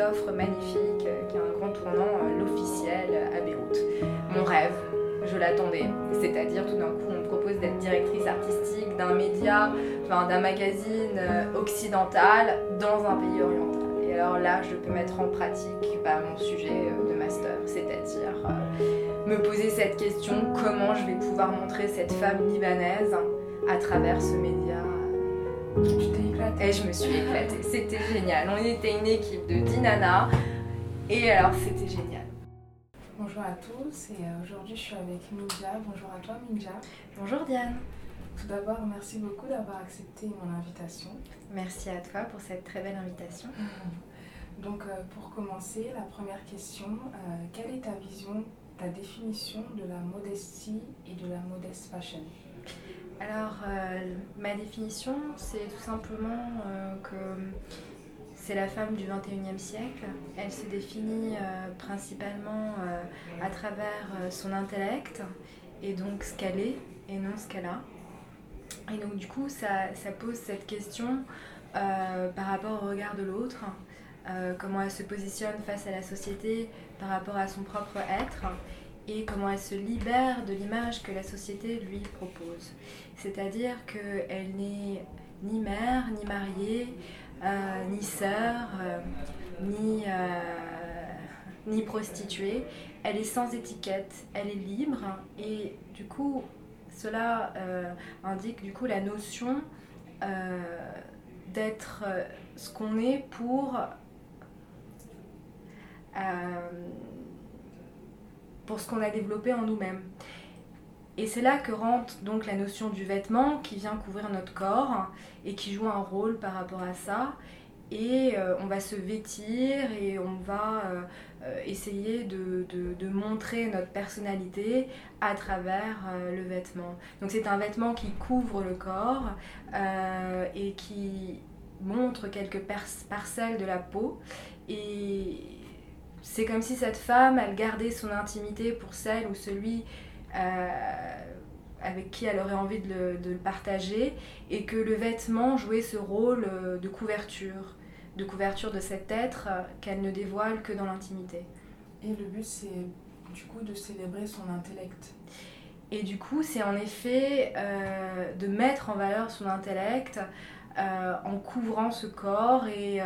offre magnifique qui a un grand tournant, l'officiel à Beyrouth. Mon rêve, je l'attendais. C'est-à-dire tout d'un coup on me propose d'être directrice artistique d'un média, enfin d'un magazine occidental dans un pays oriental. Et alors là, je peux mettre en pratique bah, mon sujet de master, c'est-à-dire me poser cette question comment je vais pouvoir montrer cette femme libanaise à travers ce média. Tu t'es éclatée. Et je me suis éclatée. C'était génial. On était une équipe de Dinana et alors c'était génial. Bonjour à tous et euh, aujourd'hui je suis avec Minja. Bonjour à toi Minja. Bonjour Diane. Tout d'abord, merci beaucoup d'avoir accepté mon invitation. Merci à toi pour cette très belle invitation. Donc euh, pour commencer, la première question, euh, quelle est ta vision ta définition de la modestie et de la modeste fashion? Alors, euh, ma définition, c'est tout simplement euh, que c'est la femme du 21e siècle. Elle se définit euh, principalement à travers son intellect et donc ce qu'elle est et non ce qu'elle a. Et donc, du coup, ça, ça pose cette question par rapport au regard de l'autre. comment elle se positionne face à la société par rapport à son propre être et comment elle se libère de l'image que la société lui propose. C'est-à-dire qu'elle n'est ni mère, ni mariée, euh, ni sœur, euh, ni, euh, ni prostituée. Elle est sans étiquette, elle est libre et du coup cela indique du coup la notion d'être ce qu'on est pour pour ce qu'on a développé en nous-mêmes. Et c'est là que rentre donc la notion du vêtement qui vient couvrir notre corps et qui joue un rôle par rapport à ça. Et euh, on va se vêtir et on va euh, euh, essayer de, de, montrer notre personnalité à travers le vêtement. Donc c'est un vêtement qui couvre le corps et qui montre quelques parcelles de la peau. C'est comme si cette femme, elle gardait son intimité pour celle ou celui euh, avec qui elle aurait envie de le, partager, et que le vêtement jouait ce rôle euh, de couverture, de couverture de cet être euh, qu'elle ne dévoile que dans l'intimité. Et le but, c'est du coup de célébrer son intellect. Et du coup, c'est en effet de mettre en valeur son intellect en couvrant ce corps et,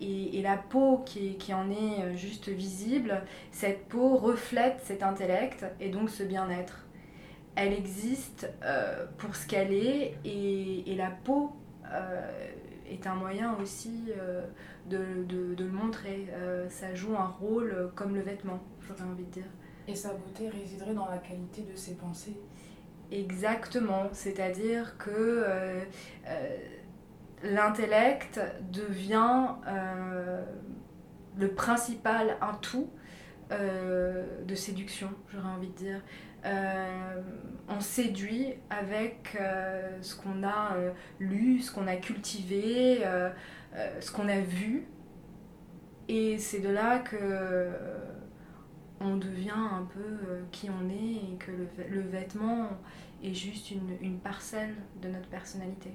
et, la peau qui, en est euh, juste visible, cette peau reflète cet intellect et donc ce bien-être. Elle existe euh, pour ce qu'elle est et, la peau euh, est un moyen aussi de, de, le montrer. ça joue un rôle comme le vêtement, j'aurais envie de dire. Et sa beauté résiderait dans la qualité de ses pensées Exactement, c'est-à-dire que l'intellect devient euh, le principal un tout euh, de séduction, j'aurais envie de dire. Euh, on séduit avec ce qu'on a lu, ce qu'on a cultivé, ce qu'on a vu. Et c'est de là que on devient un peu qui on est et que le, vêtement est juste une parcelle de notre personnalité.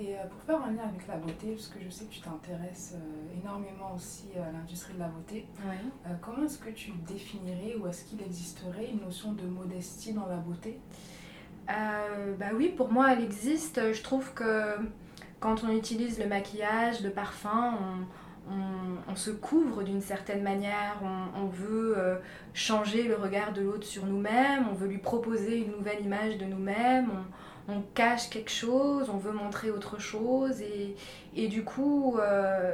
Et euh, pour faire un lien avec la beauté, parce que je sais que tu t'intéresses euh, énormément aussi à l'industrie de la beauté, euh, comment est-ce que tu définirais ou est-ce qu'il existerait une notion de modestie dans la beauté? Bah oui, pour moi elle existe. Je trouve que quand on utilise le maquillage, le parfum, on, se couvre d'une certaine manière, on, veut changer le regard de l'autre sur nous-mêmes, on veut lui proposer une nouvelle image de nous-mêmes, on cache quelque chose, on veut montrer autre chose et, du coup euh,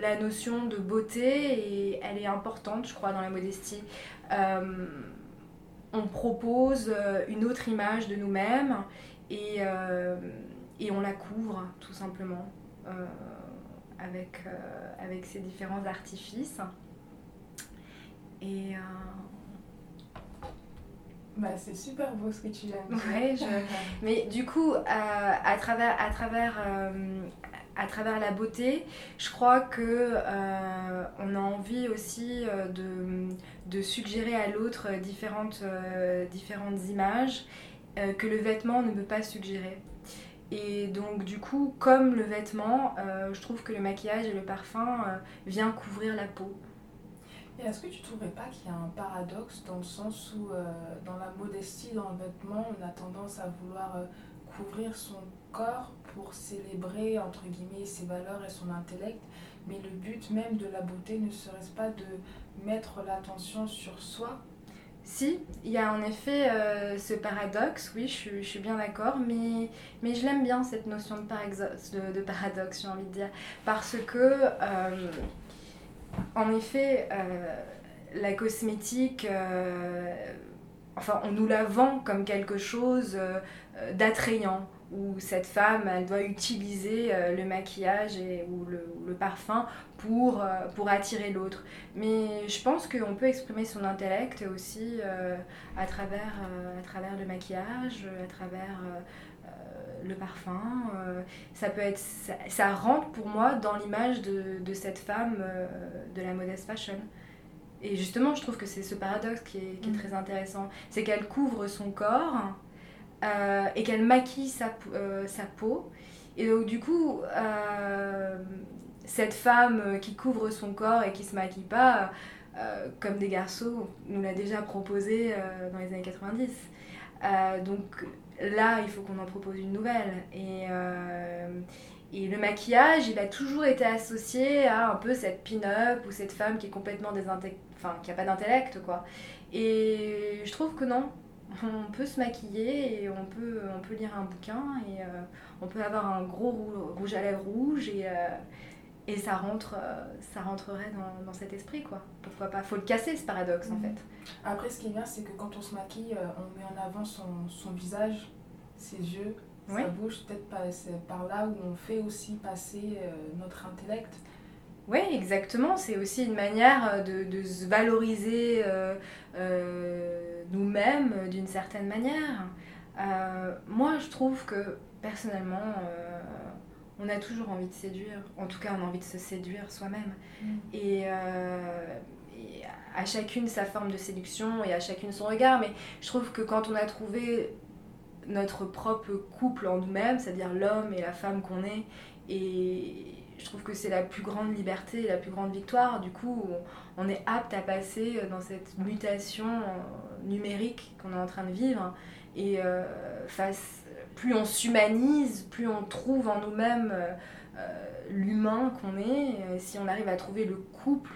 la notion de beauté elle est importante je crois dans la modestie. Euh, on propose euh, une autre image de nous-mêmes et, et, on la couvre tout simplement avec, avec ces différents artifices. Et bah, c'est super beau ce que tu viens ouais, Mais du coup, euh, à travers, à, travers, euh, à travers la beauté, je crois que euh, on a envie aussi de, de suggérer à l'autre différentes, différentes images que le vêtement ne peut pas suggérer. Et donc du coup, comme le vêtement, je trouve que le maquillage et le parfum viennent couvrir la peau. Est-ce que tu ne trouverais pas qu'il y a un paradoxe dans le sens où dans la modestie, dans le vêtement, on a tendance à vouloir couvrir son corps pour célébrer entre guillemets ses valeurs et son intellect, mais le but même de la beauté ne serait-ce pas de mettre l'attention sur soi? Si, il y a en effet euh, ce paradoxe, oui, je, suis bien d'accord, mais, mais je l'aime bien cette notion de, paradoxe, j'ai envie de dire, parce que, euh, en effet, euh, la cosmétique, enfin, on nous la vend comme quelque chose d'attrayant, où cette femme, elle doit utiliser euh, le maquillage ou le, parfum pour, euh, pour attirer l'autre. Mais je pense qu'on peut exprimer son intellect aussi euh, à, travers, à travers le maquillage, à travers le parfum. ça peut être, ça, rentre pour moi dans l'image de, de, cette femme de la modeste fashion. Et justement, je trouve que c'est ce paradoxe qui est, qui est mm. très intéressant. C'est qu'elle couvre son corps, euh, et qu'elle maquille sa, euh, sa, peau. Et donc du coup, euh, cette femme qui couvre son corps et qui se maquille pas, comme des garçons, nous l'a déjà proposé dans les années 90. donc là, il faut qu'on en propose une nouvelle. Et, et le maquillage, il a toujours été associé à un peu cette pin-up ou cette femme qui est complètement enfin, qui a pas d'intellect, quoi. Et je trouve que non, on peut se maquiller et on peut, on peut lire un bouquin et euh, on peut avoir un gros rouge à lèvres rouge et, euh, et ça, rentre, euh, ça rentrerait dans, dans, cet esprit quoi. Pourquoi pas? Faut le casser ce paradoxe en mhm. fait. Après ce qui est bien c'est que quand on se maquille, on met en avant son, son visage, ses yeux, sa bouche, peut-être par là où on fait aussi passer notre intellect. Oui, exactement. C'est aussi une manière de, de se valoriser nous-mêmes euh, d'une certaine manière. Euh, moi, je trouve que personnellement, euh, on a toujours envie de séduire. En tout cas, on a envie de se séduire soi-même. Mm. Et, à chacune sa forme de séduction et à chacune son regard. Mais je trouve que quand on a trouvé notre propre couple en nous-mêmes, c'est-à-dire l'homme et la femme qu'on est, et je trouve que c'est la plus grande liberté, la plus grande victoire. Du coup, on est apte à passer dans cette mutation euh, numérique qu'on est en train de vivre. Et euh, face, plus on s'humanise, plus on trouve en nous-mêmes euh, l'humain qu'on est. Si on arrive à trouver le couple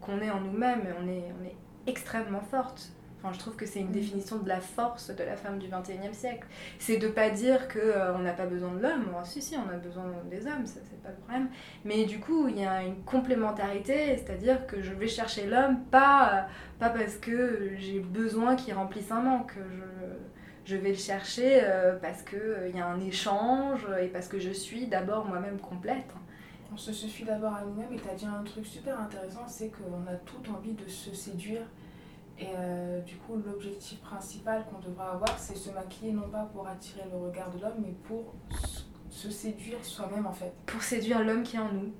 qu'on est en nous-mêmes, on est, on est extrêmement forte je trouve que c'est une définition de la force de la femme du 21e siècle. C'est de pas dire qu'on euh, on n'a pas besoin de l'homme. si, si, on a besoin des hommes, ça, c'est pas le problème. Mais du coup, il y a une complémentarité, c'est-à-dire que je vais chercher l'homme pas, pas parce que j'ai besoin qu'il remplisse un manque. Je, je vais le chercher euh, parce qu'il euh, y a un échange et parce que je suis d'abord moi-même complète. On se suffit d'abord à nous-mêmes et tu as dit un truc super intéressant, c'est qu'on a toute envie de se séduire et euh, du coup, l'objectif principal qu'on devrait avoir, c'est se maquiller non pas pour attirer le regard de l'homme, mais pour se séduire soi-même en fait. Pour séduire l'homme qui est en nous.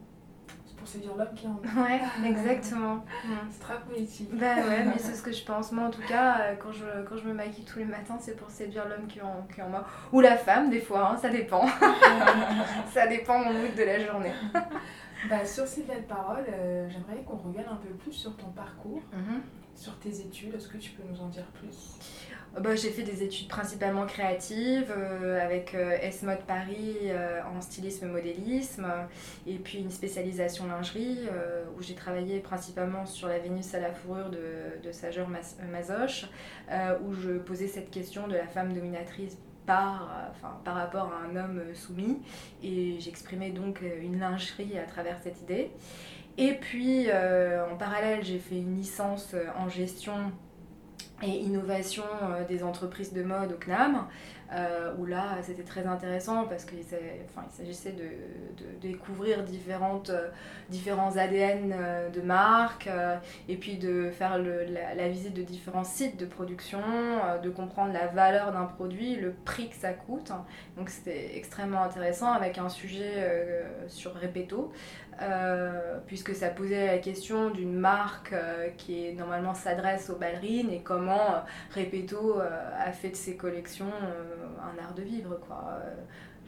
Pour séduire l'homme qui est en nous. Ouais, exactement. c'est très poétique. Bah ouais, mais c'est ce que je pense. Moi en tout cas, euh, quand je, quand je me maquille tous les matins, c'est pour séduire l'homme qui, est en, qui en moi. Ou la femme, des fois, hein, ça dépend. ça dépend mon mood de la journée. bah, sur ces belles paroles, euh, j'aimerais qu'on revienne un peu plus sur ton parcours. Mhm sur tes études. Est-ce que tu peux nous en dire plus? Bah, J'ai fait des études principalement créatives euh, avec euh, S-Mode Paris en stylisme modélisme et puis une spécialisation lingerie où j'ai travaillé principalement sur la Vénus à la fourrure de, de Sager Mazoche où je posais cette question de la femme dominatrice par, enfin, par rapport à un homme soumis et j'exprimais donc une lingerie à travers cette idée. Et puis, euh, en parallèle, j'ai fait une licence euh, en gestion et innovation euh, des entreprises de mode au CNAM, où là, c'était très intéressant parce qu'il s'agissait de, découvrir différentes, différents ADN de marques et puis de faire la, visite de différents sites de production, de comprendre la valeur d'un produit, le prix que ça coûte. Donc, c'était extrêmement intéressant avec un sujet sur Repetto. Euh, puisque ça posait la question d'une marque euh, qui normalement s'adresse aux ballerines et comment euh, Repetto a fait de ses collections un art de vivre. Quoi.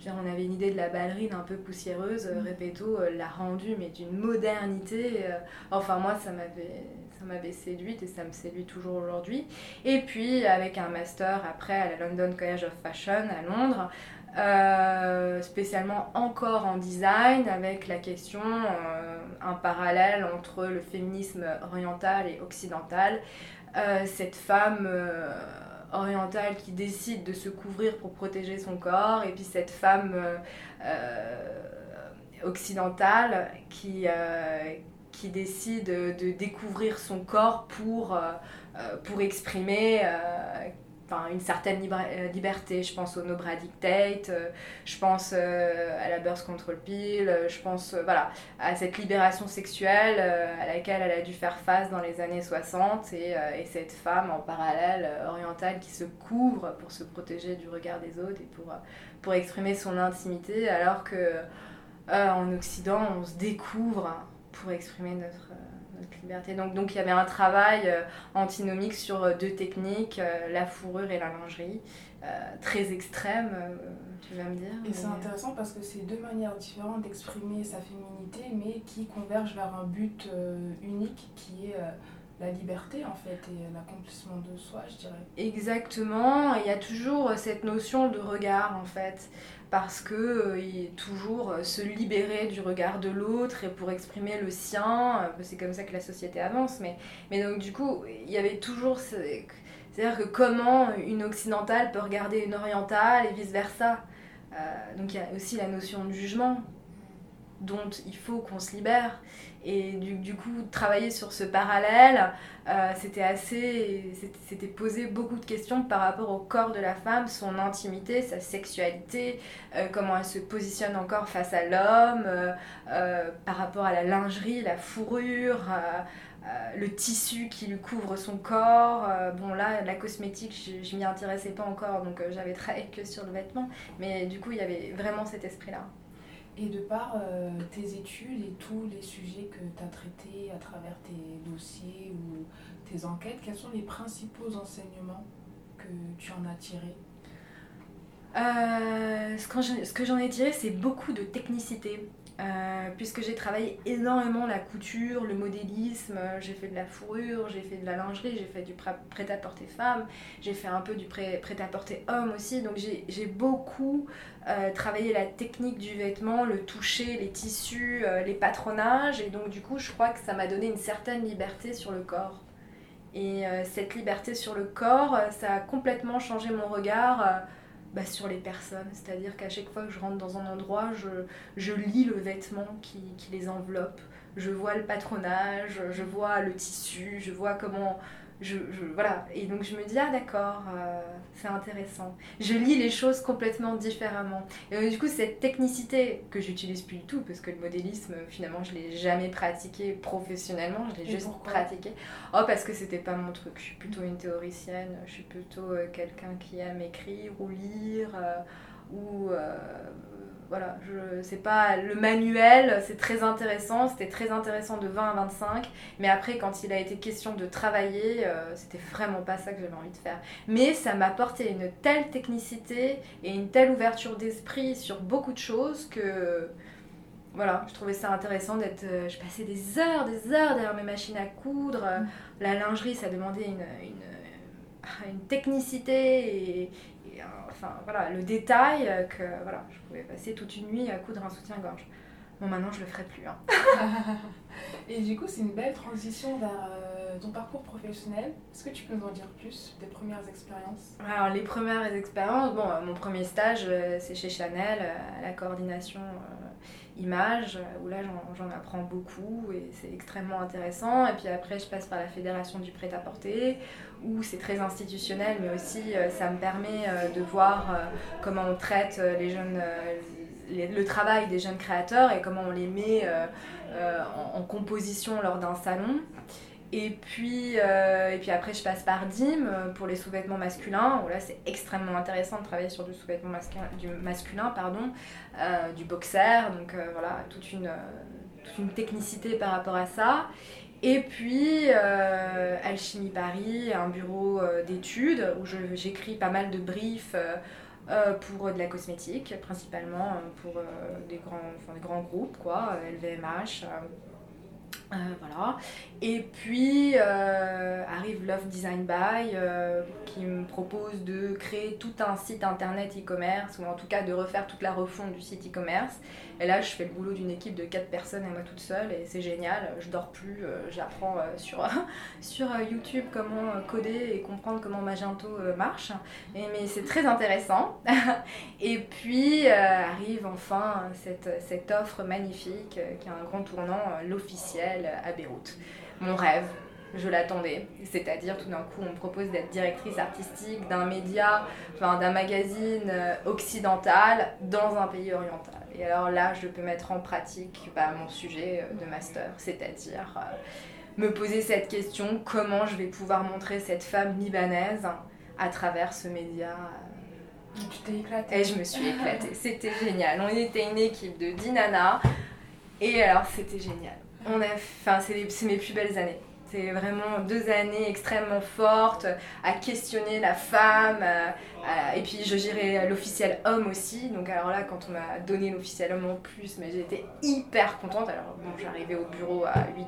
on avait une idée de la ballerine un peu poussiéreuse, mm. Repetto l'a rendue, mais d'une modernité. enfin, moi, ça m'avait ça m'avait séduite et ça me séduit toujours aujourd'hui. Et puis avec un master après à la London College of Fashion à Londres, euh, spécialement encore en design, avec la question, euh, un parallèle entre le féminisme oriental et occidental. Euh, cette femme orientale qui décide de se couvrir pour protéger son corps, et puis cette femme occidentale qui, qui décide de découvrir son corps pour, pour exprimer enfin, une certaine euh, liberté. Je pense au No Dictate, euh, je pense euh, à la Birth Control Pill, je pense voilà, à cette libération sexuelle à laquelle elle a dû faire face dans les années 60 et, et, cette femme en parallèle orientale qui se couvre pour se protéger du regard des autres et pour, pour exprimer son intimité alors que en Occident on se découvre pour exprimer notre liberté. Donc, donc il y avait un travail euh, antinomique sur euh, deux techniques, euh, la fourrure et la lingerie, très extrême, tu vas me dire. Et c'est intéressant parce que c'est deux manières différentes d'exprimer sa féminité, mais qui convergent vers un but unique qui est la liberté en fait et l'accomplissement de soi, je dirais. Exactement, il y a toujours cette notion de regard en fait parce que euh, toujours euh, se libérer du regard de l'autre et pour exprimer le sien, euh, c'est comme ça que la société avance. Mais, mais donc du coup, il y avait toujours... C'est-à-dire que comment une occidentale peut regarder une orientale et vice-versa. donc il y a aussi la notion de jugement dont il faut qu'on se libère. Et du, du, coup, travailler sur ce parallèle, euh, c'était assez. C'était poser beaucoup de questions par rapport au corps de la femme, son intimité, sa sexualité, euh, comment elle se positionne encore face à l'homme, euh, par rapport à la lingerie, la fourrure. le tissu qui lui couvre son corps. bon, là, la cosmétique, je, je m'y intéressais pas encore, donc j'avais travaillé que sur le vêtement. Mais du coup, il y avait vraiment cet esprit-là. Et de par euh, tes études et tous les sujets que tu as traités à travers tes dossiers ou tes enquêtes, quels sont les principaux enseignements que tu en as tirés? Euh, Ce que j'en ai tiré, c'est beaucoup de technicité. Euh, puisque j'ai travaillé énormément la couture, le modélisme, j'ai fait de la fourrure, j'ai fait de la lingerie, j'ai fait du prêt-à-porter femme, j'ai fait un peu du prêt-à-porter homme aussi, donc j'ai beaucoup euh, travaillé la technique du vêtement, le toucher, les tissus, euh, les patronages, et donc du coup je crois que ça m'a donné une certaine liberté sur le corps. Et cette liberté sur le corps, ça a complètement changé mon regard bah, sur les personnes. C'est-à-dire qu'à chaque fois que je rentre dans un endroit, je, lis le vêtement qui, qui, les enveloppe. Je vois le patronage, je vois le tissu, je vois comment je, voilà. Et donc je me dis, ah d'accord, euh, c'est intéressant. Je lis les choses complètement différemment. Et du coup, cette technicité que j'utilise plus du tout, parce que le modélisme, finalement, je l'ai jamais pratiqué professionnellement, je l'ai juste pratiqué. Oh, parce que c'était pas mon truc. Je suis plutôt une théoricienne, je suis plutôt euh, quelqu'un qui aime écrire ou lire. Euh, ou voilà, je sais pas, le manuel, c'est très intéressant, c'était très intéressant de 20 à 25, mais après, quand il a été question de travailler, euh, c'était vraiment pas ça que j'avais envie de faire. Mais ça m'a apporté une telle technicité et une telle ouverture d'esprit sur beaucoup de choses que, voilà, je trouvais ça intéressant d'être. Euh, je passais des heures, des heures derrière mes machines à coudre. Mm. La lingerie, ça demandait une, une, une technicité et, enfin voilà, le détail euh, que voilà, je pouvais passer toute une nuit à coudre un soutien-gorge. Bon, maintenant, je le ferai plus. Hein. Et du coup, c'est une belle transition vers euh, ton parcours professionnel. Est-ce que tu peux nous en dire plus des premières expériences? Alors, les premières expériences, bon, euh, mon premier stage, c'est chez Chanel, à la coordination image, où là, j'en apprends beaucoup et c'est extrêmement intéressant. Et puis après, je passe par la Fédération du prêt-à-porter, où c'est très institutionnel, mais aussi euh, ça me permet euh, de voir euh, comment on traite les jeunes, le travail des jeunes créateurs et comment on les met en, composition lors d'un salon. Et puis, et puis après, je passe par DIM pour les sous-vêtements masculins, là, c'est extrêmement intéressant de travailler sur du sous-vêtement masculin, du masculin, pardon, du boxer, donc voilà, toute une, toute une technicité par rapport à ça. Et puis euh, Alchimie Paris, un bureau euh, d'études où j'écris pas mal de briefs euh, pour de la cosmétique, principalement pour des, grands, des grands groupes, quoi, LVMH. voilà. Et puis arrive Love Design By qui me propose de créer tout un site internet e-commerce ou en tout cas de refaire toute la refonte du site e-commerce. Et là, je fais le boulot d'une équipe de 4 personnes et moi toute seule et c'est génial. Je dors plus, euh, j'apprends euh, sur, sur euh, YouTube comment coder et comprendre comment Magento marche. Et, mais c'est très intéressant. et puis arrive enfin cette, cette offre magnifique qui a un grand tournant, l'officiel à Beyrouth. Mon rêve, je l'attendais. C'est-à-dire, tout d'un coup, on me propose d'être directrice artistique d'un média, enfin d'un magazine occidental dans un pays oriental. Et alors là, je peux mettre en pratique bah, mon sujet euh, de master, c'est-à-dire euh, me poser cette question comment je vais pouvoir montrer cette femme libanaise à travers ce média. Euh. Tu t'es éclatée. Et je me suis éclatée. C'était génial. On était une équipe de 10 nanas. Et alors, c'était génial. On a, enfin, c'est mes plus belles années. C'est vraiment deux années extrêmement fortes à questionner la femme. et puis je gérais l'officiel homme aussi. Donc alors là, quand on m'a donné l'officiel homme en plus, mais j'étais hyper contente. Alors bon, j'arrivais au bureau à 8,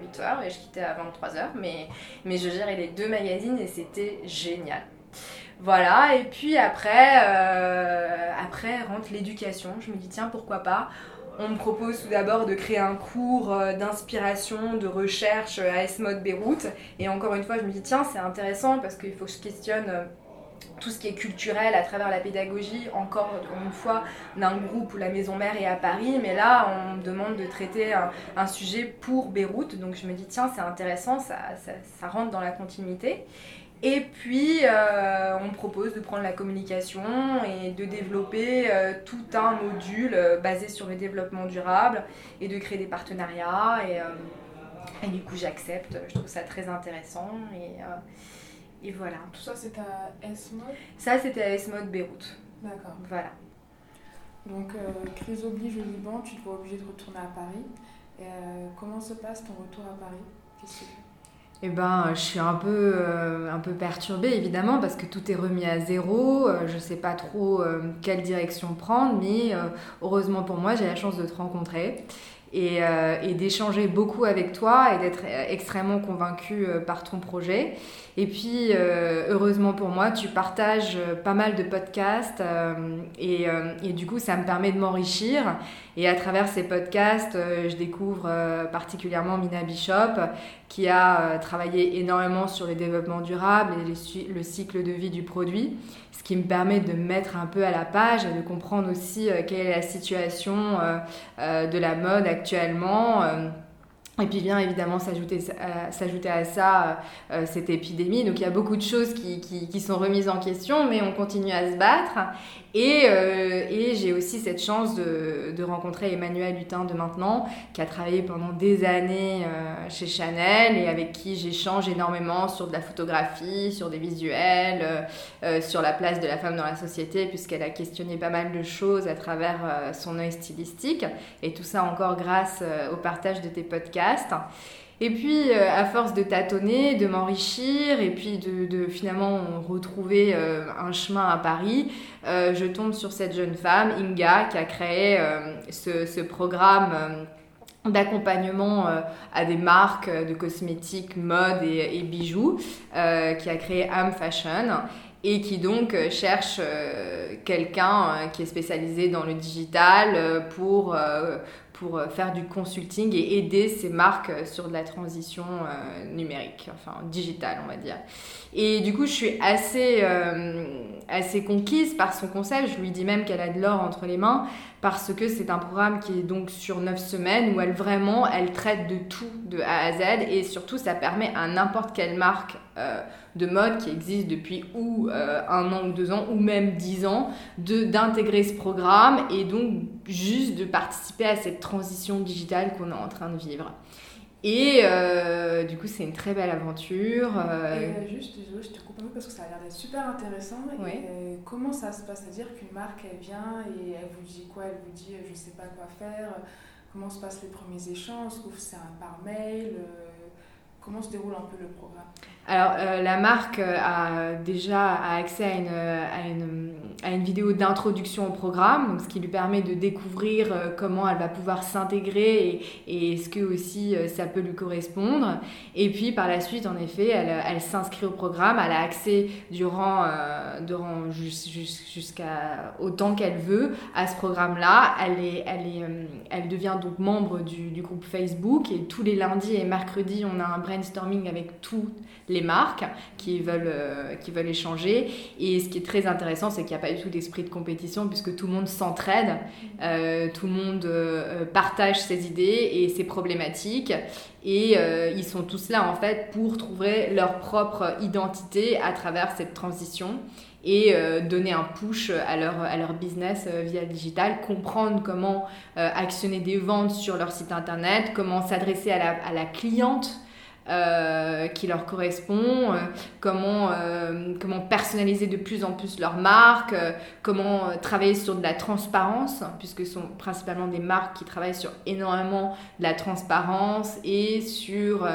8 euh, et je quittais à 23 heures. Mais, mais je gérais les deux magazines et c'était génial. Voilà, et puis après, euh, après rentre l'éducation. Je me dis, tiens, pourquoi pas on me propose tout d'abord de créer un cours euh, d'inspiration, de recherche euh, à S-Mode Beyrouth. Et encore une fois, je me dis, tiens, c'est intéressant parce qu'il faut que je questionne euh, tout ce qui est culturel à travers la pédagogie, encore une fois, d'un groupe où la maison mère est à Paris. Mais là, on me demande de traiter un, sujet pour Beyrouth. Donc je me dis, tiens, c'est intéressant, ça, ça rentre dans la continuité. Et puis, euh, on propose de prendre la communication et de développer euh, tout un module euh, basé sur le développement durable et de créer des partenariats. Et, du coup, j'accepte. Je trouve ça très intéressant. Et, et voilà. Tout ça, c'est à S-Mode? Ça, c'était à S-Mode Beyrouth. D'accord. Voilà. Donc, crise oblige au Liban, tu te vois obligé de retourner à Paris. Et, comment se passe ton retour à Paris? Qu'est-ce que eh ben, je suis un peu, euh, un peu perturbée évidemment parce que tout est remis à zéro. Euh, je ne sais pas trop euh, quelle direction prendre, mais heureusement pour moi, j'ai la chance de te rencontrer et, d'échanger beaucoup avec toi et d'être extrêmement convaincue par ton projet. Et puis, euh, heureusement pour moi, tu partages euh, pas mal de podcasts euh, et, du coup, ça me permet de m'enrichir. Et à travers ces podcasts, je découvre particulièrement Mina Bishop, qui a travaillé énormément sur le développement durable et le cycle de vie du produit, ce qui me permet de me mettre un peu à la page et de comprendre aussi quelle est la situation de la mode actuellement et puis vient évidemment s'ajouter, à ça euh, cette épidémie. Donc il y a beaucoup de choses qui, sont remises en question, mais on continue à se battre. Et, euh, et j'ai aussi cette chance de, de, rencontrer Emmanuel Hutin de maintenant, qui a travaillé pendant des années euh, chez Chanel et avec qui j'échange énormément sur de la photographie, sur des visuels, euh, euh sur la place de la femme dans la société, puisqu'elle a questionné pas mal de choses à travers euh, son œil stylistique. Et tout ça encore grâce au partage de tes podcasts. Et puis, euh, à force de tâtonner, de m'enrichir, et puis de, finalement retrouver euh, un chemin à Paris, euh, je tombe sur cette jeune femme, Inga, qui a créé ce, programme d'accompagnement à des marques de cosmétiques, mode et, et bijoux, qui a créé Am Fashion et qui donc cherche quelqu'un qui est spécialisé dans le digital pour euh, faire du consulting et aider ces marques euh, sur de la transition euh, numérique, enfin digitale, on va dire. Et du coup, je suis assez, assez conquise par son concept. Je lui dis même qu'elle a de l'or entre les mains parce que c'est un programme qui est donc sur 9 semaines où elle vraiment, elle traite de tout de A à Z et surtout, ça permet à n'importe quelle marque de mode qui existe depuis ou un an ou deux ans ou même dix ans d'intégrer ce programme et donc juste de participer à cette transition digitale qu'on est en train de vivre. Et euh, du coup, c'est une très belle aventure. Euh. Et euh, juste, je te coupe un peu parce que ça a l'air d'être super intéressant. Et comment ça se passe? C'est-à-dire qu'une marque, elle vient et elle vous dit quoi? Elle vous dit, je sais pas quoi faire. Comment se passent les premiers échanges? C'est un par mail Comment se déroule un peu le programme? Alors, euh, la marque euh, a déjà accès à une, à une, à une vidéo d'introduction au programme, donc ce qui lui permet de découvrir euh, comment elle va pouvoir s'intégrer et, est-ce que aussi ça peut lui correspondre. Et puis, par la suite, en effet, elle, elle s'inscrit au programme, elle a accès durant, durant jusqu'à autant qu'elle veut à ce programme-là. Elle, est, elle, est, elle devient donc membre du, du groupe Facebook et tous les lundis et mercredis, on a un brainstorming avec tout les marques qui veulent, euh, qui veulent échanger. Et ce qui est très intéressant, c'est qu'il n'y a pas du tout d'esprit de compétition puisque tout le monde s'entraide, euh, tout le monde euh, partage ses idées et ses problématiques. Et ils sont tous là en fait pour trouver leur propre identité à travers cette transition et donner un push à leur, à leur business via le digital, comprendre comment actionner des ventes sur leur site internet, comment s'adresser à la, à la cliente euh, qui leur correspond, euh, comment, euh, comment personnaliser de plus en plus leur marque, comment travailler sur de la transparence, puisque ce sont principalement des marques qui travaillent sur énormément de la transparence et sur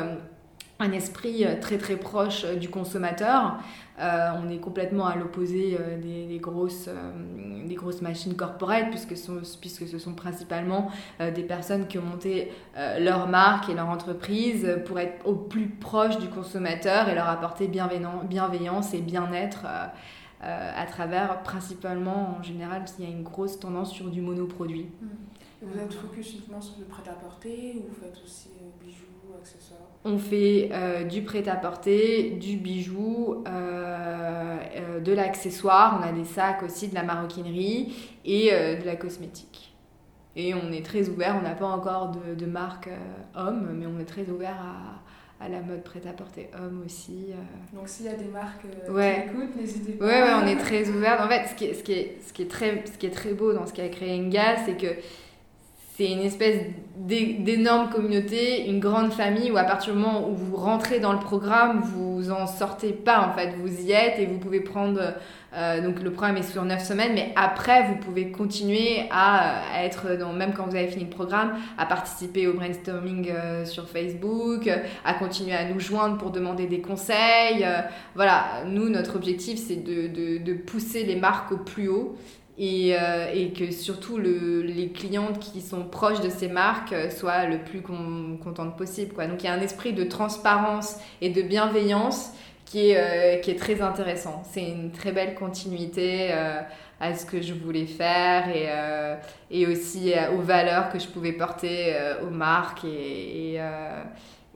un esprit très très proche du consommateur. Euh, on est complètement à l'opposé euh, des, grosses, euh, des grosses machines corporelles, puisque, puisque ce sont principalement des personnes qui ont monté leur marque et leur entreprise pour être au plus proche du consommateur et leur apporter bienveillance et bien-être. à travers principalement en général il y a une grosse tendance sur du monoproduit. Mmh. Vous êtes focus uniquement sur le prêt-à-porter ou vous faites aussi bijoux, accessoires? On fait euh, du prêt-à-porter, du bijou, euh, euh, de l'accessoire, on a des sacs aussi, de la maroquinerie et de la cosmétique. Et on est très ouvert, on n'a pas encore de, marque homme, mais on est très ouvert à, la mode prêt-à-porter homme aussi. Donc s'il y a des marques qui écoutent, n'hésitez pas. Ouais, ouais, on est très ouvert. En fait, ce qui est, ce qui est, ce qui est, très, ce qui est très beau dans ce qu'a créé Enga, c'est que c'est une espèce d'énorme communauté, une grande famille où à partir du moment où vous rentrez dans le programme, vous en sortez pas en fait, vous y êtes et vous pouvez prendre, euh, donc le programme est sur 9 semaines, mais après vous pouvez continuer à, être, même quand vous avez fini le programme, à participer au brainstorming euh, sur Facebook, à continuer à nous joindre pour demander des conseils. Euh, voilà, nous notre objectif c'est de pousser les marques au plus haut et, euh, et, que surtout le, les clientes qui sont proches de ces marques euh, soient le plus contentes possible. Quoi. Donc il y a un esprit de transparence et de bienveillance qui est, euh, qui est très intéressant. C'est une très belle continuité à ce que je voulais faire et, et aussi aux valeurs que je pouvais porter aux marques et, et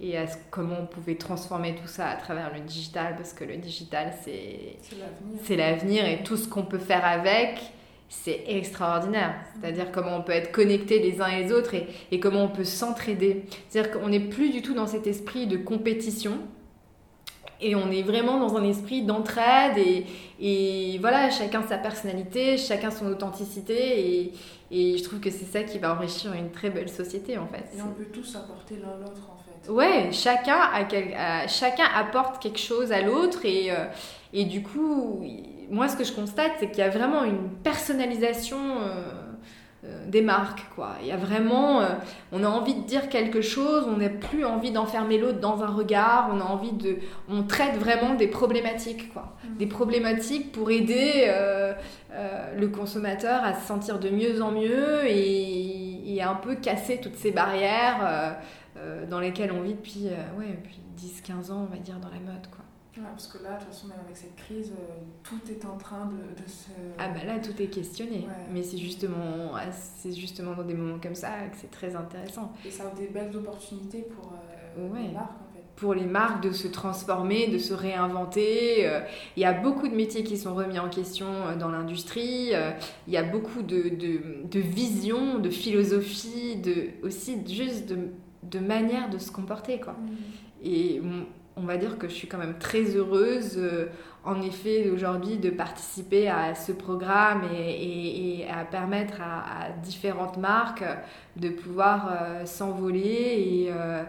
et à comment on pouvait transformer tout ça à travers le digital, parce que le digital, c'est l'avenir et tout ce qu'on peut faire avec, c'est extraordinaire. C'est-à-dire comment on peut être connectés les uns et les autres et, comment on peut s'entraider. C'est-à-dire qu'on n'est plus du tout dans cet esprit de compétition et on est vraiment dans un esprit d'entraide et, et, voilà, chacun sa personnalité, chacun son authenticité et, et je trouve que c'est ça qui va enrichir une très belle société en fait. Et on peut tous apporter l'un l'autre en fait. Ouais, chacun, a, chacun apporte quelque chose à l'autre et, euh, et du coup moi, ce que je constate, c'est qu'il y a vraiment une personnalisation euh, euh, des marques. Quoi. Il y a vraiment, euh, on a envie de dire quelque chose, on n'a plus envie d'enfermer l'autre dans un regard, on a envie de, on traite vraiment des problématiques, quoi. Mm. Des problématiques pour aider le consommateur à se sentir de mieux en mieux et, et un peu casser toutes ces barrières dans lesquelles on vit depuis, ouais, depuis 10-15 ans, on va dire, dans la mode, quoi parce que là, de toute façon, même avec cette crise, euh, tout est en train de, se... Ah bah là, tout est questionné. Mais c'est justement, ah, c'est justement dans des moments comme ça que c'est très intéressant. Et ça a des belles opportunités pour euh, les marques, en fait. Pour les marques de se transformer, de se réinventer. Euh, il y a beaucoup de métiers qui sont remis en question dans l'industrie. Il y a beaucoup de, de, de visions, de philosophie, de, aussi juste de, de manière de se comporter. Quoi. Mmh. Et on va dire que je suis quand même très heureuse, euh, en effet, aujourd'hui, de participer à ce programme et, à permettre à, différentes marques de pouvoir euh, s'envoler euh,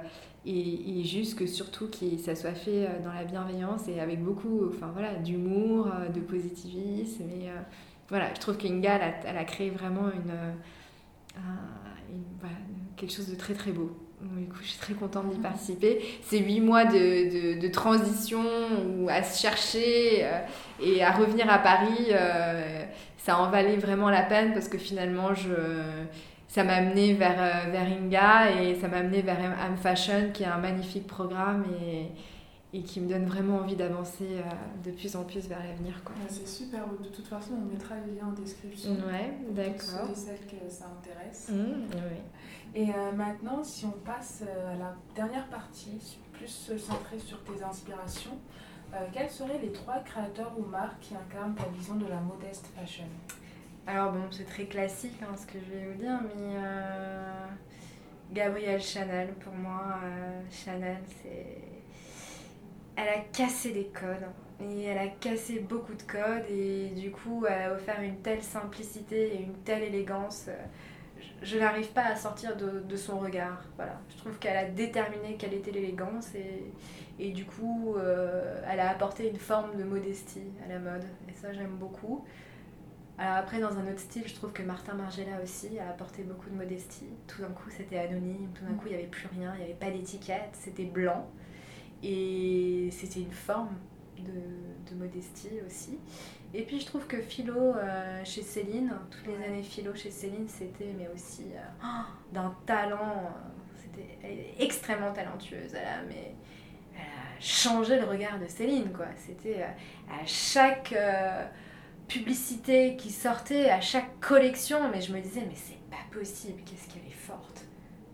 et, juste que surtout que ça soit fait dans la bienveillance et avec beaucoup enfin, voilà, d'humour, de positivisme. Voilà, je trouve qu'Inga, elle, elle, a créé vraiment une, quelque chose de très très beau. Du coup, je suis très contente d'y participer. C'est huit mois de, de, transition ou à se chercher euh, et à revenir à Paris. Euh, ça en valait vraiment la peine parce que finalement, je, ça m'a amené vers, euh, vers Inga et ça m'a amené vers Am Fashion qui est un magnifique programme et, et qui me donne vraiment envie d'avancer de plus en plus vers l'avenir. c'est super, de toute façon on mettra les liens en description. Ouais, d'accord. Pour celles que ça intéresse. Mmh, oui. Et euh, maintenant, si on passe euh, à la dernière partie, plus centrée sur tes inspirations, euh, quels seraient les trois créateurs ou marques qui incarnent ta vision de la modeste fashion? Alors bon, c'est très classique hein, ce que je vais vous dire, mais Gabrielle Chanel, pour moi, Chanel, c'est... Elle a cassé des codes. Et elle a cassé beaucoup de codes et du coup elle a offert une telle simplicité et une telle élégance je n'arrive pas à sortir de, son regard. Voilà. Je trouve qu'elle a déterminé quelle était l'élégance et, et, du coup, euh, elle a apporté une forme de modestie à la mode. Et ça, j'aime beaucoup. Alors après, dans un autre style, je trouve que Martin Margiela aussi a apporté beaucoup de modestie. Tout d'un coup, c'était anonyme, tout d'un coup, il n'y avait plus rien, il n'y avait pas d'étiquette, c'était blanc. Et c'était une forme de, de modestie aussi. Et puis je trouve que philo euh, chez Céline, toutes les années philo chez Céline, c'était mais aussi euh, d'un talent. Euh, c'était, elle est extrêmement talentueuse. Elle a, mais, elle a changé le regard de Céline. quoi. C'était à chaque publicité qui sortait, à chaque collection, mais je me disais mais c'est pas possible, qu'est-ce qu'elle est forte.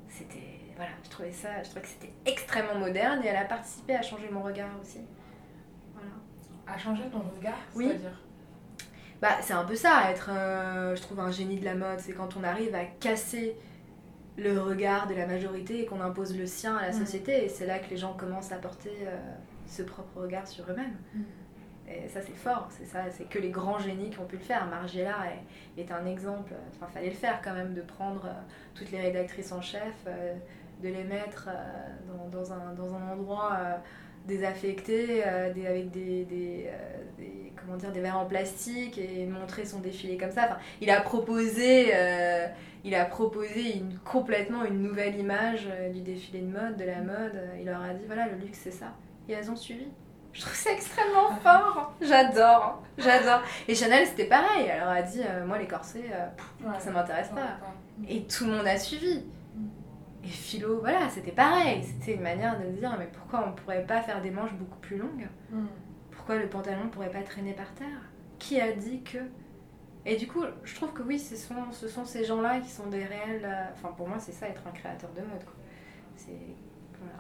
C'était voilà, je trouvais ça, je trouvais que c'était extrêmement moderne et elle a participé à changer mon regard aussi. Voilà. À changer ton regard, oui. c'est-à-dire bah, c'est un peu ça, être, je trouve, un génie de la mode. C'est quand on arrive à casser le regard de la majorité et qu'on impose le sien à la société. Et c'est là que les gens commencent à porter euh, ce propre regard sur eux-mêmes. Mm. Et ça, c'est fort. C'est ça, c'est que les grands génies qui ont pu le faire. Margiela est, est un exemple. Enfin, fallait le faire quand même, de prendre euh, toutes les rédactrices en chef, euh, de les mettre dans, dans, un, dans un endroit désaffecté, des, avec des, des, comment dire, des verres en plastique et montrer son défilé comme ça. Enfin, il a proposé, euh, il a proposé une, complètement une nouvelle image euh, du défilé de mode, de la mode. Il leur a dit voilà, le luxe c'est ça. Et elles ont suivi. Je trouve ça extrêmement fort. J'adore, j'adore. Et Chanel c'était pareil. Elle leur a dit euh, moi les corsets, ça m'intéresse pas. Et tout le monde a suivi. Et philo, voilà, c'était pareil. C'était une manière de dire mais pourquoi on pourrait pas faire des manches beaucoup plus longues mm pourquoi le pantalon ne pourrait pas traîner par terre Qui a dit que Et du coup, je trouve que oui, ce sont, ce sont ces gens-là qui sont des réels. Euh, enfin, pour moi, c'est ça être un créateur de mode. C'est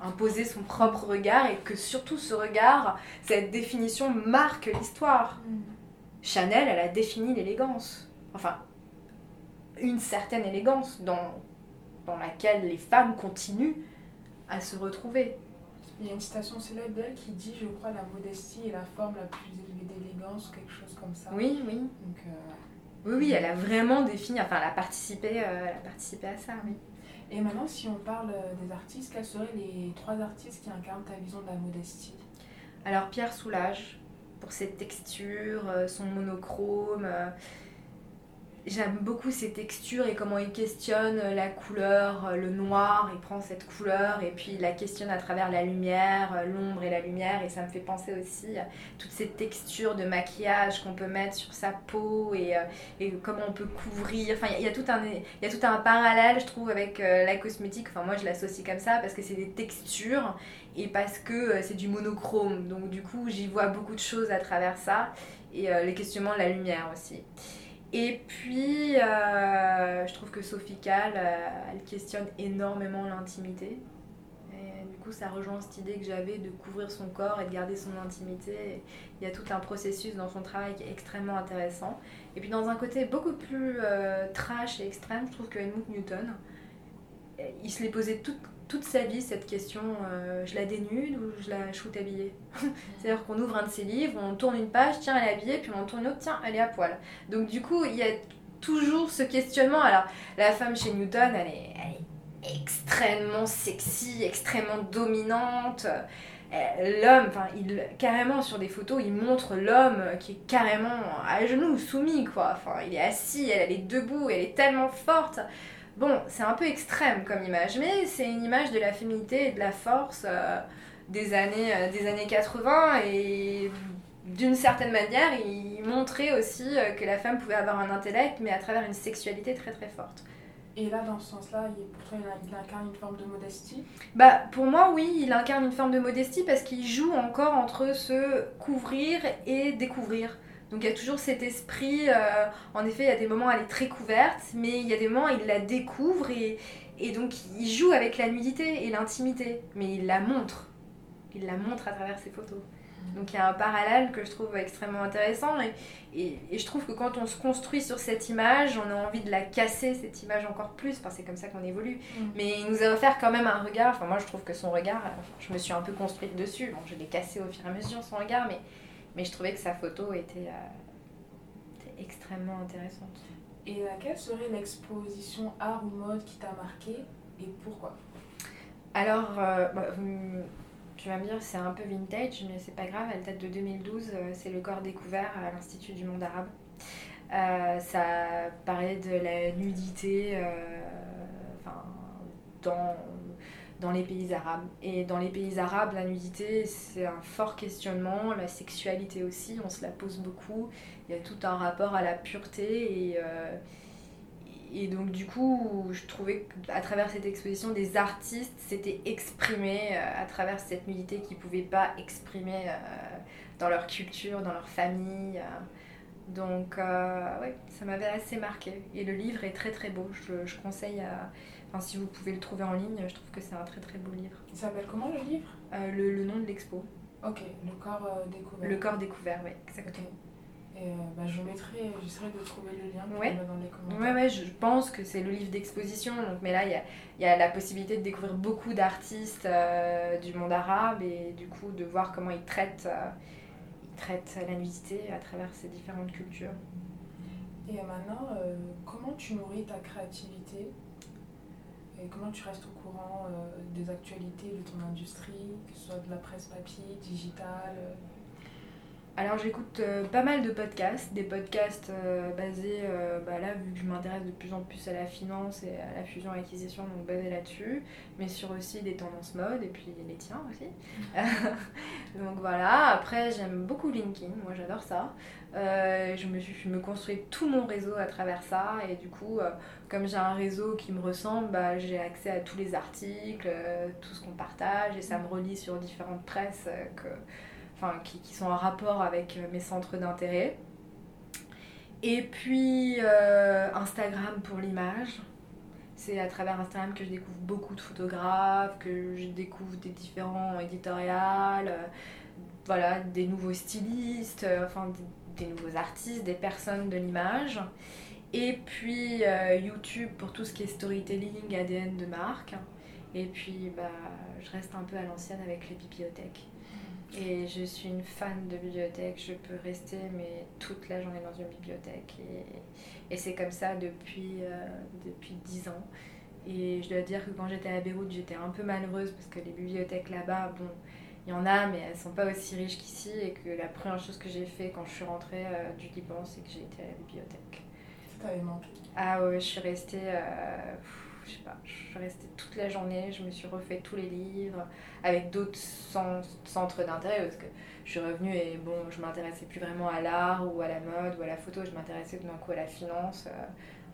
imposer son propre regard et que surtout ce regard, cette définition marque l'histoire. Mm. Chanel, elle a défini l'élégance. Enfin, une certaine élégance dans, dans laquelle les femmes continuent à se retrouver. Il y a une citation célèbre d'elle qui dit, je crois, la modestie est la forme la plus élevée d'élégance, quelque chose comme ça. Oui, oui. Donc, euh, Oui, oui, elle a vraiment défini, enfin, elle a participé, euh, elle a participé à ça, oui. Et maintenant, si on parle euh, des artistes, quels seraient les trois artistes qui incarnent ta vision de la modestie? Alors, Pierre Soulages, pour cette texture, son monochrome J'aime beaucoup ses textures et comment il questionne la couleur, le noir, il prend cette couleur et puis il la questionne à travers la lumière, l'ombre et la lumière et ça me fait penser aussi à toutes ces textures de maquillage qu'on peut mettre sur sa peau et, euh, et comment on peut couvrir. Enfin, il y, a tout un, il y a tout un parallèle, je trouve, avec euh, la cosmétique. Enfin, moi, je l'associe comme ça parce que c'est des textures et parce que euh, c'est du monochrome. Donc, du coup, j'y vois beaucoup de choses à travers ça et les questionnements de la lumière aussi. Et puis, euh, je trouve que Sophie Kahl, euh, elle questionne énormément l'intimité. Et du coup, ça rejoint cette idée que j'avais de couvrir son corps et de garder son intimité. il y a tout un processus dans son travail qui est extrêmement intéressant. Et puis, dans un côté beaucoup plus euh, trash et extrême, je trouve que Helmut Newton, il se l'est posé toute toute sa vie cette question euh, je la dénude ou je la shoot habillée? C'est-à-dire qu'on ouvre un de ses livres, on tourne une page, tiens, elle est habillée, puis on tourne une autre, tiens, elle est à poil. Donc du coup, il y a toujours ce questionnement. Alors, la femme chez Newton, elle est, extrêmement sexy, extrêmement dominante. Euh, l'homme, enfin, il, carrément sur des photos, il montre l'homme qui est carrément à genoux, soumis, quoi. Enfin, il est assis, elle, elle est debout, elle est tellement forte. Bon, c'est un peu extrême comme image, mais c'est une image de la féminité et de la force des, années, des années 80 et d'une certaine manière, il montrait aussi que la femme pouvait avoir un intellect, mais à travers une sexualité très très forte. Et là, dans ce sens-là, pour toi, il incarne une forme de modestie? Bah, pour moi, oui, il incarne une forme de modestie parce qu'il joue encore entre se couvrir et découvrir. Donc il y a toujours cet esprit, euh, en effet, il y a des moments elle est très couverte, mais il y a des moments il la découvre et, et donc il joue avec la nudité et l'intimité, mais il la montre. Il la montre à travers ses photos. Donc il y a un parallèle que je trouve extrêmement intéressant et, et, je trouve que quand on se construit sur cette image, on a envie de la casser, cette image encore plus, parce que c'est comme ça qu'on évolue. Mm. Mais il nous a offert quand même un regard, enfin moi je trouve que son regard, je me suis un peu construite dessus, bon je l'ai cassé au fur et à mesure son regard, mais, mais je trouvais que sa photo était, euh, extrêmement intéressante. Et euh, quelle serait l'exposition art ou mode qui t'a marqué et pourquoi? Alors, euh, bah, tu vas me dire, c'est un peu vintage, mais c'est pas grave, elle date de 2012, euh, c'est le corps découvert à l'Institut du monde arabe. Euh, ça parlait de la nudité euh, dans, dans les pays arabes. Et dans les pays arabes, la nudité, c'est un fort questionnement, la sexualité aussi, on se la pose beaucoup. Il y a tout un rapport à la pureté et et donc du coup, je trouvais qu'à travers cette exposition, des artistes s'étaient exprimés euh, à travers cette nudité qu'ils ne pouvaient pas exprimer euh, dans leur culture, dans leur famille. Euh. Donc ouais, ça m'avait assez marqué. Et le livre est très très beau. Je, je conseille à... Enfin, si vous pouvez le trouver en ligne, je trouve que c'est un très très beau livre. Il s'appelle comment le livre? Le, le, nom de l'expo. Ok, le corps découvert. Le corps découvert, oui, exactement. Et euh, bah, je mettrai, j'essaierai de trouver le lien ouais. dans les commentaires. Ouais, ouais, je pense que c'est le livre d'exposition. Donc, mais là, il y a, y a, la possibilité de découvrir beaucoup d'artistes euh, du monde arabe et du coup de voir comment ils traitent, euh, ils traitent la nudité à travers ces différentes cultures. Et maintenant, comment tu nourris ta créativité? Et comment tu restes au courant des actualités de ton industrie, que ce soit de la presse papier, digitale alors j'écoute euh, pas mal de podcasts, des podcasts euh, basés, euh, bah là vu que je m'intéresse de plus en plus à la finance et à la fusion-acquisition, donc basés là-dessus, mais sur aussi des tendances mode et puis les tiens aussi. donc voilà, après j'aime beaucoup LinkedIn, moi j'adore ça. Je, me, je me construis tout mon réseau à travers ça et du coup, comme j'ai un réseau qui me ressemble, bah, j'ai accès à tous les articles, tout ce qu'on partage et ça me relie sur différentes presses que enfin, qui, qui, sont en rapport avec euh, mes centres d'intérêt. Et puis euh, Instagram pour l'image. C'est à travers Instagram que je découvre beaucoup de photographes, que je découvre des différents éditoriales, euh, voilà, des nouveaux stylistes, enfin des, nouveaux artistes, des personnes de l'image. Et puis YouTube pour tout ce qui est storytelling, ADN de marque. Et puis bah, je reste un peu à l'ancienne avec les bibliothèques. Et je suis une fan de bibliothèque. Je peux rester mais toute la journée dans une bibliothèque. Et, et c'est comme ça depuis, euh, depuis 10 ans. Et je dois dire que quand j'étais à Beyrouth, j'étais un peu malheureuse parce que les bibliothèques là-bas, bon, il y en a, mais elles sont pas aussi riches qu'ici. Et que la première chose que j'ai fait quand je suis rentrée euh, du Liban, c'est que j'ai été à la bibliothèque. Ça t'avait manqué? Ah ouais, je suis restée. Euh, je sais pas, je suis restée toute la journée, je me suis refait tous les livres avec d'autres centres d'intérêt parce que je suis revenue et bon, je m'intéressais plus vraiment à l'art ou à la mode ou à la photo, je m'intéressais tout d'un coup à la finance, euh,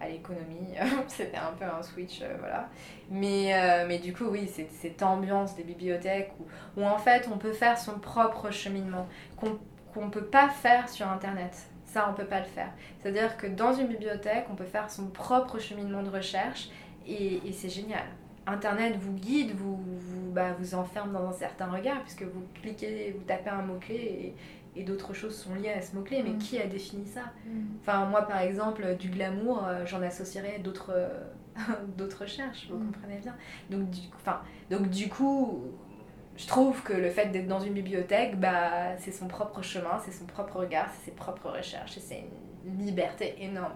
à l'économie. C'était un peu un switch, euh, voilà. Mais, euh, mais du coup, oui, c'est cette ambiance des bibliothèques où, où, en fait on peut faire son propre cheminement qu'on ne peut pas faire sur Internet. Ça, on peut pas le faire. C'est-à-dire que dans une bibliothèque, on peut faire son propre cheminement de recherche et, et c'est génial. Internet vous guide, vous, vous, bah, vous enferme dans un certain regard, puisque vous cliquez, vous tapez un mot-clé et, et d'autres choses sont liées à ce mot-clé. Mais mm. qui a défini ça? Mm. Enfin, moi, par exemple, du glamour, euh, j'en associerais d'autres d'autres recherches, vous mm. comprenez bien. Donc du, enfin, donc, du coup, je trouve que le fait d'être dans une bibliothèque, bah, c'est son propre chemin, c'est son propre regard, c'est ses propres recherches, et c'est une liberté énorme.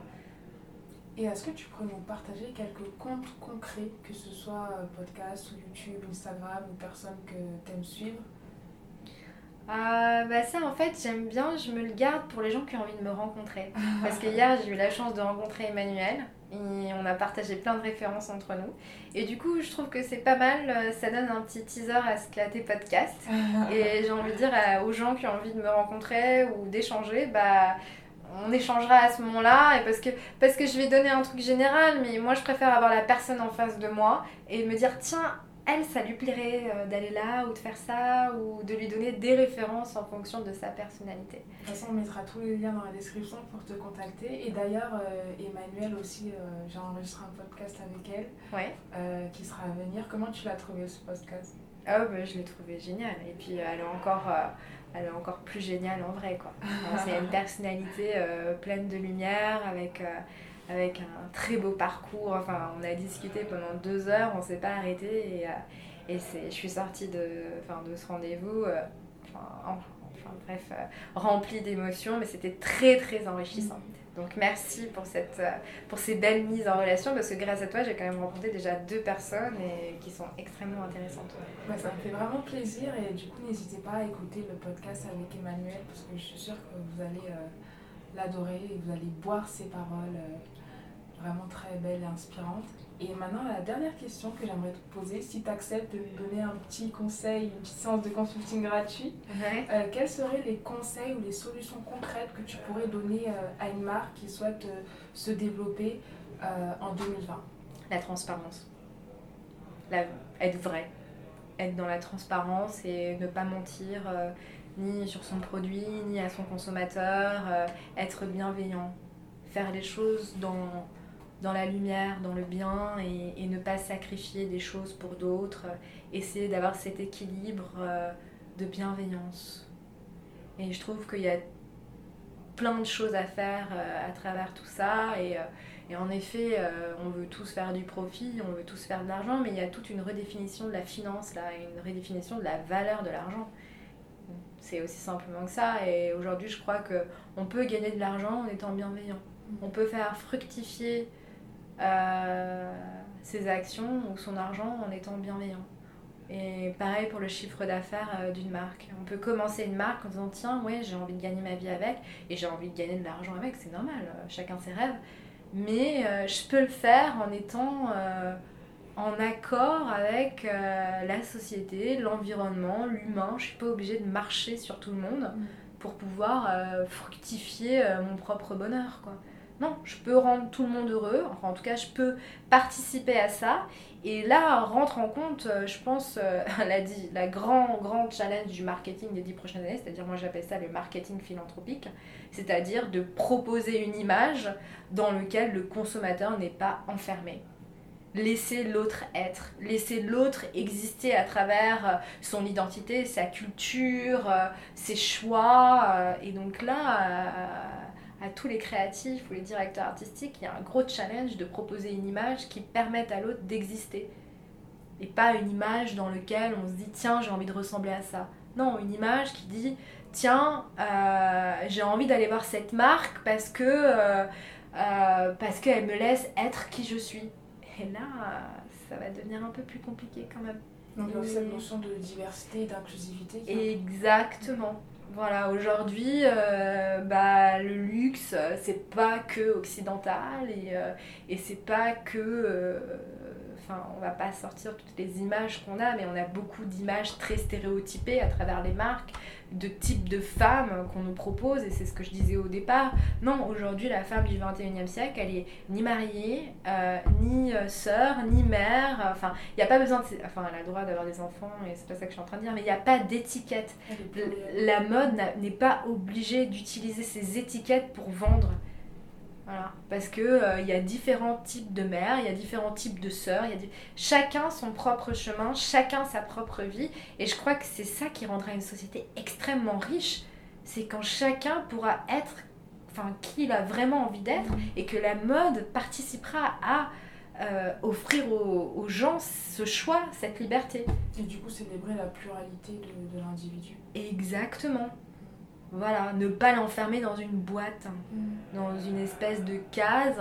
Et est-ce que tu pourrais nous partager quelques comptes concrets, que ce soit euh, podcast ou YouTube, Instagram ou personnes que tu aimes suivre? Euh, bah ça en fait j'aime bien, je me le garde pour les gens qui ont envie de me rencontrer. Parce que hier j'ai eu la chance de rencontrer Emmanuel Et on a partagé plein de références entre nous. Et du coup, je trouve que c'est pas mal. Ça donne un petit teaser à ce qu'a tes podcasts. et j'ai envie de dire aux gens qui ont envie de me rencontrer ou d'échanger, bah on échangera à ce moment-là et parce que parce que je vais donner un truc général mais moi je préfère avoir la personne en face de moi et me dire tiens elle, ça lui plairait euh, d'aller là ou de faire ça ou de lui donner des références en fonction de sa personnalité. De toute façon, on mettra tous les liens dans la description pour te contacter. Et d'ailleurs, euh, Emmanuel aussi, euh, j'ai enregistré un podcast avec elle qui sera à venir. Comment tu l'as trouvé ce podcast? Oh, bah, je l'ai trouvé génial. Et puis, elle est encore, elle est encore plus géniale en vrai. quoi. C'est une personnalité pleine de lumière avec avec un très beau parcours. Enfin, on a discuté pendant deux heures, on s'est pas arrêté et, euh, et je suis sortie de, enfin, de ce rendez-vous, euh, enfin, bref, euh, remplie d'émotions, mais c'était très très enrichissant. Donc merci pour, cette, pour ces belles mises en relation parce que grâce à toi, j'ai quand même rencontré déjà deux personnes et qui sont extrêmement intéressantes. ça me fait vraiment plaisir et du coup, n'hésitez pas à écouter le podcast avec Emmanuel parce que je suis sûre que vous allez l'adorer et vous allez boire ses paroles vraiment très belle et inspirante. Et maintenant, la dernière question que j'aimerais te poser, si tu acceptes de me donner un petit conseil, une petite séance de consulting gratuit, euh, quels seraient les conseils ou les solutions concrètes que tu pourrais donner euh, à une marque qui souhaite euh, se développer en 2020 La transparence. La, être vrai. Être dans la transparence et ne pas mentir ni sur son produit, ni à son consommateur. être bienveillant. Faire les choses dans dans la lumière, dans le bien et, ne pas sacrifier des choses pour d'autres. Essayer d'avoir cet équilibre euh, de bienveillance. Et je trouve qu'il y a plein de choses à faire euh, à travers tout ça. Et, euh, et en effet, on veut tous faire du profit, on veut tous faire de l'argent, mais il y a toute une redéfinition de la finance, là, une redéfinition de la valeur de l'argent. C'est aussi simplement que ça. Et aujourd'hui, je crois qu'on peut gagner de l'argent en étant bienveillant. On peut faire fructifier euh, ses actions ou son argent en étant bienveillant. Et pareil pour le chiffre d'affaires euh, d'une marque. On peut commencer une marque en disant tiens, ouais, j'ai envie de gagner ma vie avec et j'ai envie de gagner de l'argent avec, c'est normal, euh, chacun ses rêves. Mais je peux le faire en étant en accord avec la société, l'environnement, l'humain. Je suis pas obligée de marcher sur tout le monde mm. pour pouvoir fructifier mon propre bonheur. Quoi. Non, je peux rendre tout le monde heureux, enfin en tout cas je peux participer à ça. Et là rentre en compte, euh, je pense, euh, la, la grand, grand challenge du marketing des dix prochaines années, c'est-à-dire moi j'appelle ça le marketing philanthropique, c'est-à-dire de proposer une image dans laquelle le consommateur n'est pas enfermé. Laisser l'autre être, laisser l'autre exister à travers euh, son identité, sa culture, ses choix. Et donc là, tous les créatifs ou les directeurs artistiques, il y a un gros challenge de proposer une image qui permette à l'autre d'exister. Et pas une image dans laquelle on se dit tiens j'ai envie de ressembler à ça. Non, une image qui dit tiens euh, j'ai envie d'aller voir cette marque parce que euh, euh, parce qu'elle me laisse être qui je suis. Et là ça va devenir un peu plus compliqué quand même. Donc cette notion de diversité et d'inclusivité. Exactement. Voilà, aujourd'hui, euh, bah, le luxe, c'est pas que occidental et, euh, et c'est pas que. Euh, enfin, on va pas sortir toutes les images qu'on a, mais on a beaucoup d'images très stéréotypées à travers les marques de type de femme qu'on nous propose, et c'est ce que je disais au départ. Non, aujourd'hui, la femme du 21e siècle, elle est ni mariée, euh, ni euh, sœur, ni mère. Enfin, il n'y a pas besoin de. Enfin, elle a le droit d'avoir des enfants, et c'est pas ça que je suis en train de dire, mais il n'y a pas d'étiquette. La mode n'est pas obligée d'utiliser ces étiquettes pour vendre. Voilà. Parce que euh, il y a différents types de mères, il y a différents types de sœurs, il y a chacun son propre chemin, chacun sa propre vie. Et je crois que c'est ça qui rendra une société extrêmement riche. C'est quand chacun pourra être enfin, qui il a vraiment envie d'être et que la mode participera à euh, offrir aux, gens ce choix, cette liberté. Et du coup célébrer la pluralité de l'individu. Exactement. Voilà, ne pas l'enfermer dans une boîte, mm. dans une espèce de case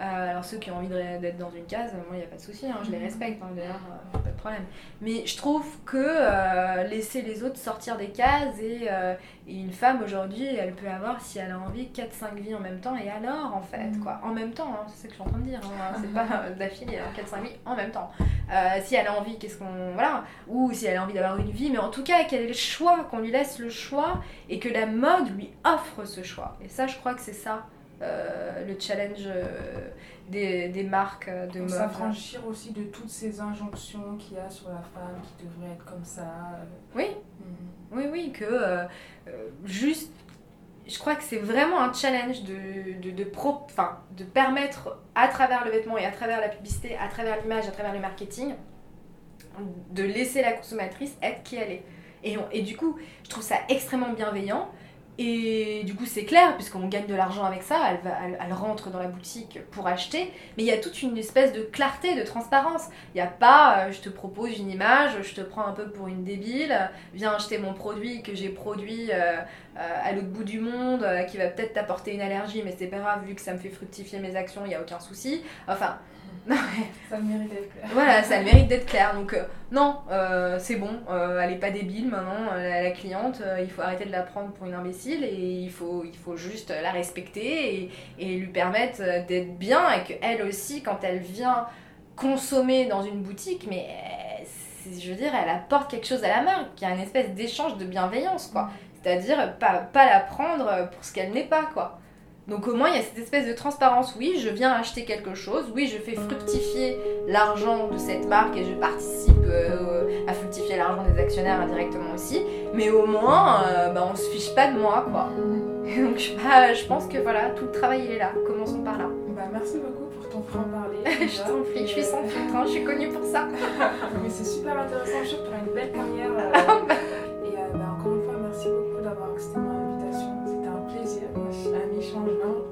Euh, alors ceux qui ont envie d'être dans une case, moi il n'y a pas de souci, hein, je les mhm. respecte, hein, d'ailleurs, euh, pas de problème. Mais je trouve que euh, laisser les autres sortir des cases et, une femme aujourd'hui, elle peut avoir, si elle a envie, 4-5 vies en même temps, et alors en fait, mhm. quoi, en même temps, hein, c'est ce que je suis en train de dire, c'est pas d'affilée, 4-5 vies en même temps. si elle a envie, qu'est-ce qu'on. Voilà, ou si elle a envie d'avoir une vie, mais en tout cas qu'elle ait le choix, qu'on lui laisse le choix et que la mode lui offre ce choix. Et ça, je crois que c'est ça euh, le challenge euh, des, des, marques de mode. S'affranchir aussi de toutes ces injonctions qu'il y a sur la femme qui devrait être comme ça. Oui, mhm. oui, oui, que euh, juste je crois que c'est vraiment un challenge de, de, de, pro, de permettre à travers le vêtement et à travers la publicité, à travers l'image, à travers le marketing, de laisser la consommatrice être qui elle est. Et, et du coup, je trouve ça extrêmement bienveillant et du coup, c'est clair, puisqu'on gagne de l'argent avec ça, elle, rentre dans la boutique pour acheter. Mais il y a toute une espèce de clarté, de transparence. Il n'y a pas, euh, je te propose une image, je te prends un peu pour une débile, viens acheter mon produit que j'ai produit euh, euh, à l'autre bout du monde, qui va peut-être t'apporter une allergie, mais c'est pas grave, vu que ça me fait fructifier mes actions, il n'y a aucun souci. Enfin, ça mérite d'être clair. Voilà, ça mérite d'être clair. Donc, euh, non, euh, c'est bon, euh, elle est pas débile maintenant, la, cliente, il faut arrêter de la prendre pour une imbécile et il faut, il faut juste la respecter et, et lui permettre d'être bien et qu'elle aussi, quand elle vient consommer dans une boutique, mais je veux dire, elle apporte quelque chose à la marque, il y a une espèce d'échange de bienveillance, quoi. C'est-à-dire, pas, pas la prendre pour ce qu'elle n'est pas, quoi. Donc au moins il y a cette espèce de transparence, oui je viens acheter quelque chose, oui je fais fructifier l'argent de cette marque et je participe euh, à fructifier l'argent des actionnaires indirectement aussi, mais au moins euh, bah, on se fiche pas de moi quoi. donc je pense que voilà, tout le travail il est là, commençons par là. Bah, merci beaucoup pour ton franc-parler. je t'en prie, je suis sans filtre, hein, je suis connue pour ça. mais c'est super intéressant, je suis pour une belle carrière. Euh,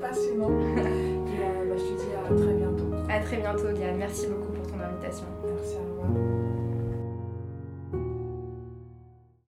passionnant. Et euh, bah, je te dis à très bientôt. À très bientôt, Diane. Merci beaucoup pour ton invitation.